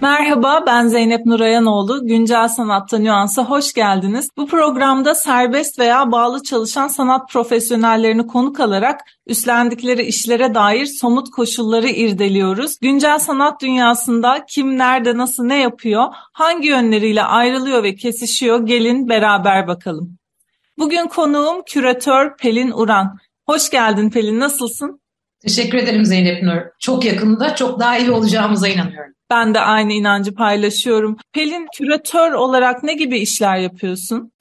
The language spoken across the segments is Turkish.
Merhaba ben Zeynep Nurayanoğlu. Güncel Sanatta Nüans'a hoş geldiniz. Bu programda serbest veya bağlı çalışan sanat profesyonellerini konuk alarak üstlendikleri işlere dair somut koşulları irdeliyoruz. Güncel sanat dünyasında kim nerede nasıl ne yapıyor, hangi yönleriyle ayrılıyor ve kesişiyor gelin beraber bakalım. Bugün konuğum küratör Pelin Uran. Hoş geldin Pelin, nasılsın? Teşekkür ederim Zeynep Nur. Çok yakında çok daha iyi olacağımıza inanıyorum. Ben de aynı inancı paylaşıyorum. Pelin küratör olarak ne gibi işler yapıyorsun?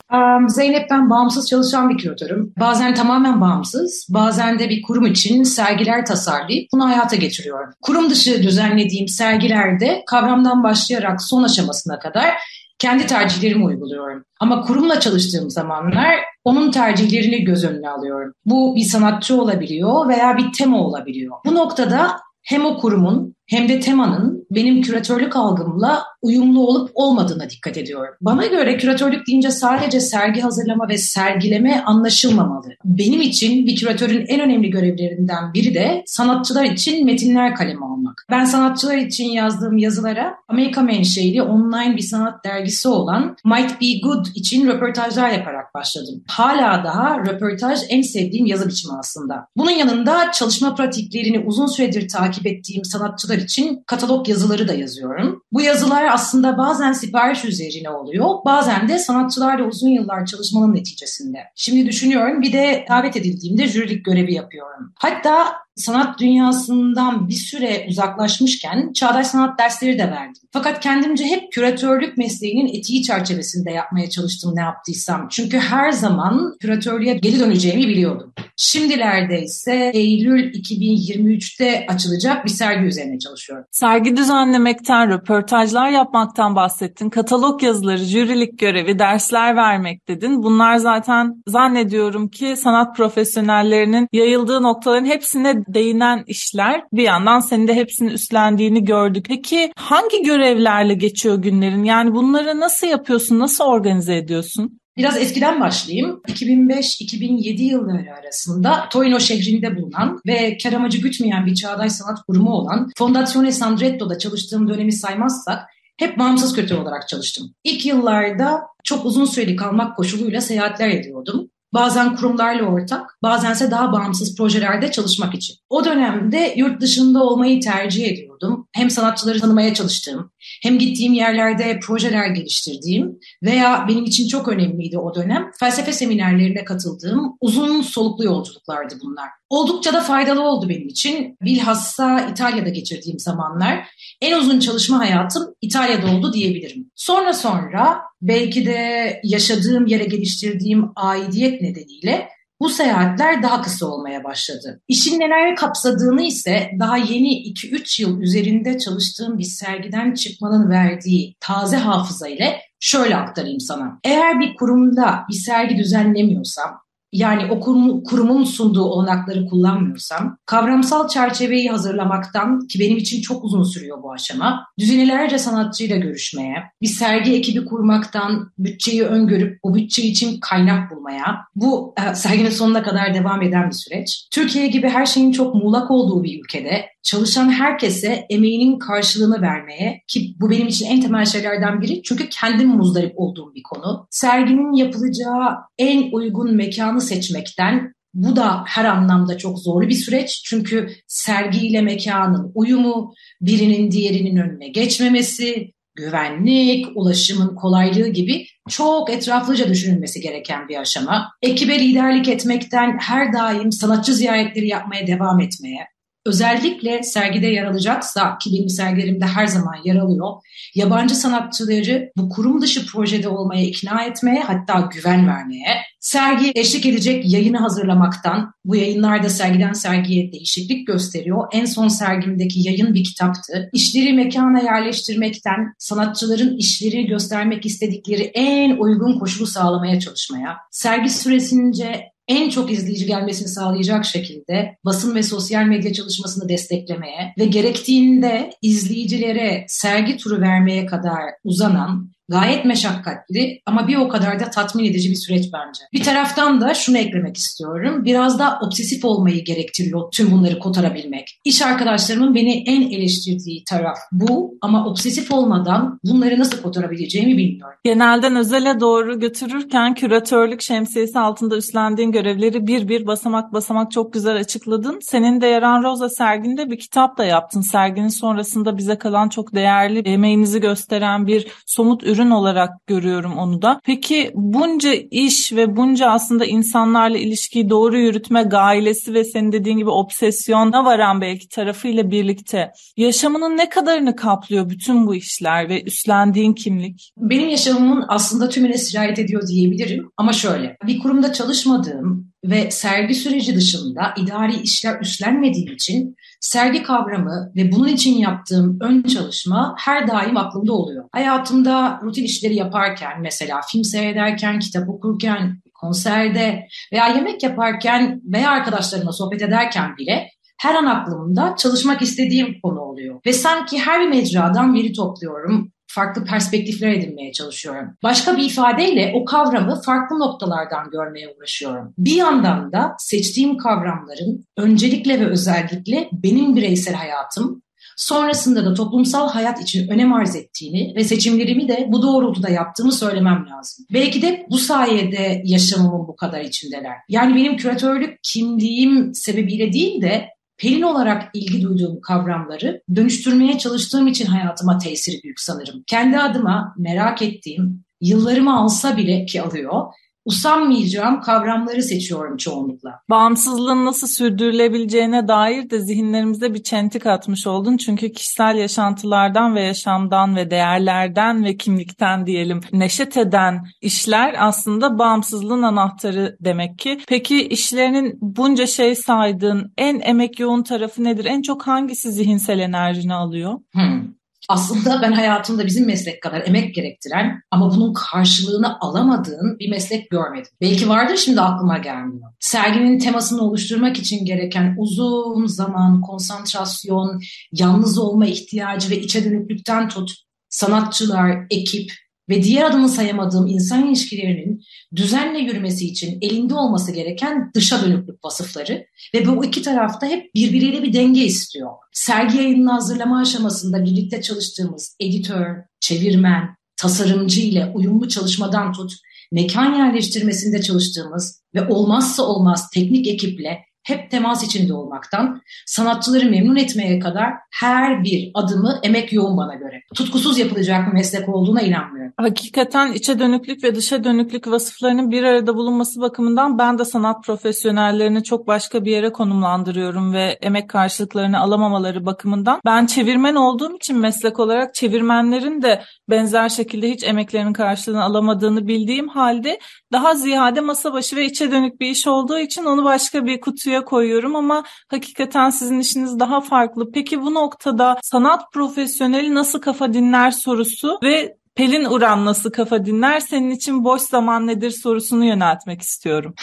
Zeynep ben bağımsız çalışan bir küratörüm. Bazen tamamen bağımsız, bazen de bir kurum için sergiler tasarlayıp bunu hayata geçiriyorum. Kurum dışı düzenlediğim sergilerde kavramdan başlayarak son aşamasına kadar kendi tercihlerimi uyguluyorum. Ama kurumla çalıştığım zamanlar onun tercihlerini göz önüne alıyorum. Bu bir sanatçı olabiliyor veya bir tema olabiliyor. Bu noktada hem o kurumun hem de temanın benim küratörlük algımla uyumlu olup olmadığına dikkat ediyorum. Bana göre küratörlük deyince sadece sergi hazırlama ve sergileme anlaşılmamalı. Benim için bir küratörün en önemli görevlerinden biri de sanatçılar için metinler kaleme almak. Ben sanatçılar için yazdığım yazılara Amerika menşeli online bir sanat dergisi olan Might Be Good için röportajlar yaparak başladım. Hala daha röportaj en sevdiğim yazı biçimi aslında. Bunun yanında çalışma pratiklerini uzun süredir takip ettiğim sanatçılar için katalog yazıları da yazıyorum. Bu yazılar aslında bazen sipariş üzerine oluyor, bazen de sanatçılarla uzun yıllar çalışmanın neticesinde. Şimdi düşünüyorum bir de davet edildiğimde jürilik görevi yapıyorum. Hatta sanat dünyasından bir süre uzaklaşmışken çağdaş sanat dersleri de verdim. Fakat kendimce hep küratörlük mesleğinin etiği çerçevesinde yapmaya çalıştım ne yaptıysam. Çünkü her zaman küratörlüğe geri döneceğimi biliyordum. Şimdilerde ise Eylül 2023'te açılacak bir sergi üzerine çalışıyorum. Sergi düzenlemekten, röportajlar yapmaktan bahsettin. Katalog yazıları, jürilik görevi, dersler vermek dedin. Bunlar zaten zannediyorum ki sanat profesyonellerinin yayıldığı noktaların hepsine değinen işler. Bir yandan senin de hepsini üstlendiğini gördük. Peki hangi görevlerle geçiyor günlerin? Yani bunları nasıl yapıyorsun, nasıl organize ediyorsun? Biraz eskiden başlayayım. 2005-2007 yılları arasında Torino şehrinde bulunan ve kar amacı gütmeyen bir çağdaş sanat kurumu olan Fondazione Sandretto'da çalıştığım dönemi saymazsak hep bağımsız kötü olarak çalıştım. İlk yıllarda çok uzun süreli kalmak koşuluyla seyahatler ediyordum. Bazen kurumlarla ortak, bazense daha bağımsız projelerde çalışmak için. O dönemde yurt dışında olmayı tercih ediyordum. Hem sanatçıları tanımaya çalıştığım, hem gittiğim yerlerde projeler geliştirdiğim veya benim için çok önemliydi o dönem felsefe seminerlerine katıldığım uzun soluklu yolculuklardı bunlar. Oldukça da faydalı oldu benim için. Bilhassa İtalya'da geçirdiğim zamanlar en uzun çalışma hayatım İtalya'da oldu diyebilirim. Sonra sonra belki de yaşadığım yere geliştirdiğim aidiyet nedeniyle bu seyahatler daha kısa olmaya başladı. İşin neler kapsadığını ise daha yeni 2-3 yıl üzerinde çalıştığım bir sergiden çıkmanın verdiği taze hafıza ile şöyle aktarayım sana. Eğer bir kurumda bir sergi düzenlemiyorsam yani o kurum, kurumun sunduğu olanakları kullanmıyorsam, kavramsal çerçeveyi hazırlamaktan ki benim için çok uzun sürüyor bu aşama, düzinelerce sanatçıyla görüşmeye, bir sergi ekibi kurmaktan bütçeyi öngörüp o bütçe için kaynak bulmaya, bu e, serginin sonuna kadar devam eden bir süreç. Türkiye gibi her şeyin çok muğlak olduğu bir ülkede çalışan herkese emeğinin karşılığını vermeye ki bu benim için en temel şeylerden biri çünkü kendim muzdarip olduğum bir konu. Serginin yapılacağı en uygun mekanı seçmekten bu da her anlamda çok zorlu bir süreç. Çünkü sergiyle mekanın uyumu, birinin diğerinin önüne geçmemesi, güvenlik, ulaşımın kolaylığı gibi çok etraflıca düşünülmesi gereken bir aşama. Ekibe liderlik etmekten her daim sanatçı ziyaretleri yapmaya devam etmeye, özellikle sergide yer alacaksa ki benim sergilerimde her zaman yer alıyor, yabancı sanatçıları bu kurum dışı projede olmaya ikna etmeye hatta güven vermeye, sergi eşlik edecek yayını hazırlamaktan, bu yayınlarda sergiden sergiye değişiklik gösteriyor. En son sergimdeki yayın bir kitaptı. İşleri mekana yerleştirmekten, sanatçıların işleri göstermek istedikleri en uygun koşulu sağlamaya çalışmaya, sergi süresince en çok izleyici gelmesini sağlayacak şekilde basın ve sosyal medya çalışmasını desteklemeye ve gerektiğinde izleyicilere sergi turu vermeye kadar uzanan Gayet meşakkatli ama bir o kadar da tatmin edici bir süreç bence. Bir taraftan da şunu eklemek istiyorum. Biraz da obsesif olmayı gerektiriyor tüm bunları kotarabilmek. İş arkadaşlarımın beni en eleştirdiği taraf bu ama obsesif olmadan bunları nasıl kotarabileceğimi bilmiyorum. Genelden özele doğru götürürken küratörlük şemsiyesi altında üstlendiğin görevleri bir bir basamak basamak çok güzel açıkladın. Senin de Yaran Rosa serginde bir kitap da yaptın. Serginin sonrasında bize kalan çok değerli emeğinizi gösteren bir somut ürün ürün olarak görüyorum onu da. Peki bunca iş ve bunca aslında insanlarla ilişkiyi doğru yürütme gailesi ve senin dediğin gibi obsesyona varan belki tarafıyla birlikte yaşamının ne kadarını kaplıyor bütün bu işler ve üstlendiğin kimlik? Benim yaşamımın aslında tümüne sirayet ediyor diyebilirim ama şöyle bir kurumda çalışmadığım ve sergi süreci dışında idari işler üstlenmediğim için sergi kavramı ve bunun için yaptığım ön çalışma her daim aklımda oluyor. Hayatımda rutin işleri yaparken mesela film seyrederken, kitap okurken, konserde veya yemek yaparken veya arkadaşlarımla sohbet ederken bile her an aklımda çalışmak istediğim konu oluyor. Ve sanki her bir mecradan veri topluyorum, farklı perspektifler edinmeye çalışıyorum. Başka bir ifadeyle o kavramı farklı noktalardan görmeye uğraşıyorum. Bir yandan da seçtiğim kavramların öncelikle ve özellikle benim bireysel hayatım, sonrasında da toplumsal hayat için önem arz ettiğini ve seçimlerimi de bu doğrultuda yaptığımı söylemem lazım. Belki de bu sayede yaşamımın bu kadar içindeler. Yani benim küratörlük kimliğim sebebiyle değil de Pelin olarak ilgi duyduğum kavramları dönüştürmeye çalıştığım için hayatıma tesiri büyük sanırım. Kendi adıma merak ettiğim, yıllarımı alsa bile ki alıyor, usanmayacağım kavramları seçiyorum çoğunlukla. Bağımsızlığın nasıl sürdürülebileceğine dair de zihinlerimize bir çentik atmış oldun. Çünkü kişisel yaşantılardan ve yaşamdan ve değerlerden ve kimlikten diyelim neşet eden işler aslında bağımsızlığın anahtarı demek ki. Peki işlerinin bunca şey saydığın en emek yoğun tarafı nedir? En çok hangisi zihinsel enerjini alıyor? Hmm aslında ben hayatımda bizim meslek kadar emek gerektiren ama bunun karşılığını alamadığın bir meslek görmedim. Belki vardır şimdi aklıma gelmiyor. Serginin temasını oluşturmak için gereken uzun zaman, konsantrasyon, yalnız olma ihtiyacı ve içe dönüklükten tut, sanatçılar, ekip, ve diğer adını sayamadığım insan ilişkilerinin düzenle yürümesi için elinde olması gereken dışa dönüklük vasıfları ve bu iki tarafta hep birbiriyle bir denge istiyor. Sergi yayınını hazırlama aşamasında birlikte çalıştığımız editör, çevirmen, tasarımcı ile uyumlu çalışmadan tut, mekan yerleştirmesinde çalıştığımız ve olmazsa olmaz teknik ekiple hep temas içinde olmaktan, sanatçıları memnun etmeye kadar her bir adımı emek yoğun bana göre. Tutkusuz yapılacak bir meslek olduğuna inanmıyorum. Hakikaten içe dönüklük ve dışa dönüklük vasıflarının bir arada bulunması bakımından ben de sanat profesyonellerini çok başka bir yere konumlandırıyorum ve emek karşılıklarını alamamaları bakımından. Ben çevirmen olduğum için meslek olarak çevirmenlerin de benzer şekilde hiç emeklerinin karşılığını alamadığını bildiğim halde daha ziyade masa başı ve içe dönük bir iş olduğu için onu başka bir kutuya koyuyorum ama hakikaten sizin işiniz daha farklı. Peki bu noktada sanat profesyoneli nasıl kafa dinler sorusu ve Pelin Uran nasıl kafa dinler? Senin için boş zaman nedir sorusunu yöneltmek istiyorum.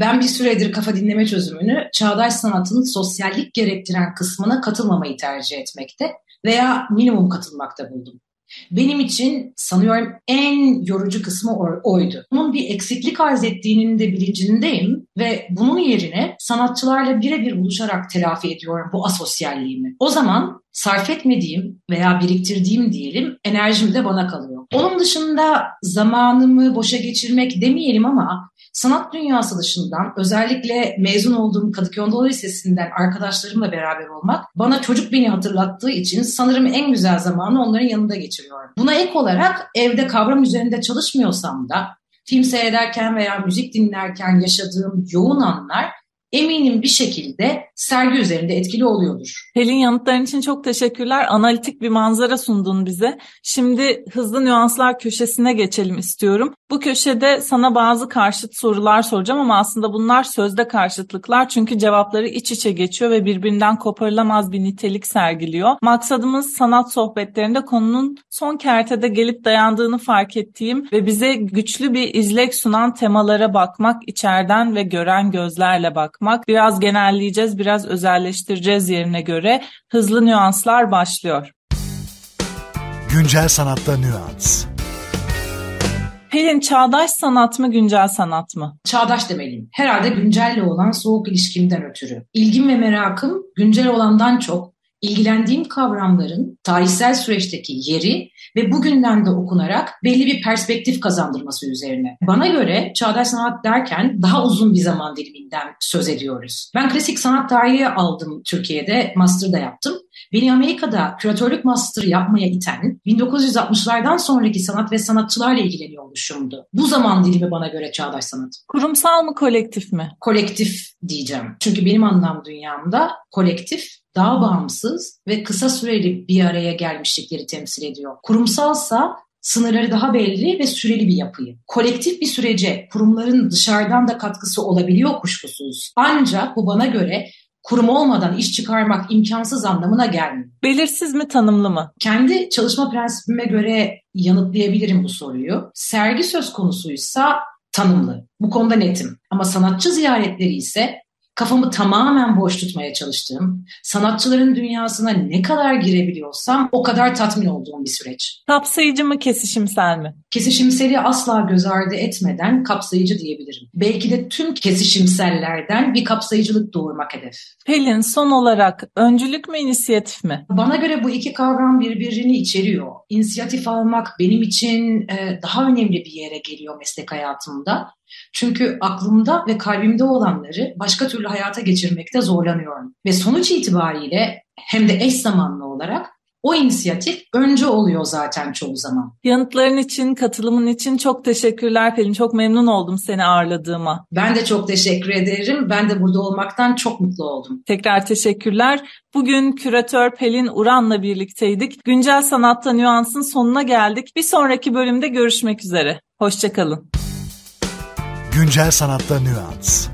ben bir süredir kafa dinleme çözümünü çağdaş sanatın sosyallik gerektiren kısmına katılmamayı tercih etmekte veya minimum katılmakta buldum. Benim için sanıyorum en yorucu kısmı oydu. Bunun bir eksiklik arz ettiğinin de bilincindeyim ve bunun yerine sanatçılarla birebir buluşarak telafi ediyorum bu asosyalliğimi. O zaman sarf etmediğim veya biriktirdiğim diyelim enerjim de bana kalıyor. Onun dışında zamanımı boşa geçirmek demeyelim ama sanat dünyası dışından özellikle mezun olduğum Kadıköy Anadolu Lisesi'nden arkadaşlarımla beraber olmak bana çocuk beni hatırlattığı için sanırım en güzel zamanı onların yanında geçiriyorum. Buna ek olarak evde kavram üzerinde çalışmıyorsam da film seyrederken veya müzik dinlerken yaşadığım yoğun anlar eminim bir şekilde sergi üzerinde etkili oluyordur. Pelin yanıtların için çok teşekkürler. Analitik bir manzara sundun bize. Şimdi hızlı nüanslar köşesine geçelim istiyorum. Bu köşede sana bazı karşıt sorular soracağım ama aslında bunlar sözde karşıtlıklar çünkü cevapları iç içe geçiyor ve birbirinden koparılamaz bir nitelik sergiliyor. Maksadımız sanat sohbetlerinde konunun son kertede gelip dayandığını fark ettiğim ve bize güçlü bir izlek sunan temalara bakmak, içeriden ve gören gözlerle bakmak. Biraz genelleyeceğiz, biraz özelleştireceğiz yerine göre. Hızlı nüanslar başlıyor. Güncel sanatta nüans. Pelin çağdaş sanat mı güncel sanat mı? Çağdaş demeliyim. Herhalde güncelle olan soğuk ilişkimden ötürü. İlgim ve merakım güncel olandan çok ilgilendiğim kavramların tarihsel süreçteki yeri ve bugünden de okunarak belli bir perspektif kazandırması üzerine. Bana göre çağdaş sanat derken daha uzun bir zaman diliminden söz ediyoruz. Ben klasik sanat tarihi aldım Türkiye'de, master da yaptım. Beni Amerika'da küratörlük master yapmaya iten 1960'lardan sonraki sanat ve sanatçılarla ilgileniyor oluşumdu. Bu zaman dilimi bana göre çağdaş sanat. Kurumsal mı kolektif mi? Kolektif diyeceğim. Çünkü benim anlam dünyamda kolektif daha bağımsız ve kısa süreli bir araya gelmişlikleri temsil ediyor. Kurumsalsa sınırları daha belli ve süreli bir yapıyı. Kolektif bir sürece kurumların dışarıdan da katkısı olabiliyor kuşkusuz. Ancak bu bana göre kurum olmadan iş çıkarmak imkansız anlamına gelmiyor. Belirsiz mi tanımlı mı? Kendi çalışma prensibime göre yanıtlayabilirim bu soruyu. Sergi söz konusuysa tanımlı. Bu konuda netim. Ama sanatçı ziyaretleri ise kafamı tamamen boş tutmaya çalıştığım, sanatçıların dünyasına ne kadar girebiliyorsam o kadar tatmin olduğum bir süreç. Kapsayıcı mı kesişimsel mi? Kesişimseli asla göz ardı etmeden kapsayıcı diyebilirim. Belki de tüm kesişimsellerden bir kapsayıcılık doğurmak hedef. Pelin son olarak öncülük mü inisiyatif mi? Bana göre bu iki kavram birbirini içeriyor. İnisiyatif almak benim için daha önemli bir yere geliyor meslek hayatımda. Çünkü aklımda ve kalbimde olanları başka türlü hayata geçirmekte zorlanıyorum. Ve sonuç itibariyle hem de eş zamanlı olarak o inisiyatif önce oluyor zaten çoğu zaman. Yanıtların için, katılımın için çok teşekkürler Pelin. Çok memnun oldum seni ağırladığıma. Ben de çok teşekkür ederim. Ben de burada olmaktan çok mutlu oldum. Tekrar teşekkürler. Bugün küratör Pelin Uran'la birlikteydik. Güncel Sanatta Nüans'ın sonuna geldik. Bir sonraki bölümde görüşmek üzere. Hoşçakalın. Güncel sanatta nüans.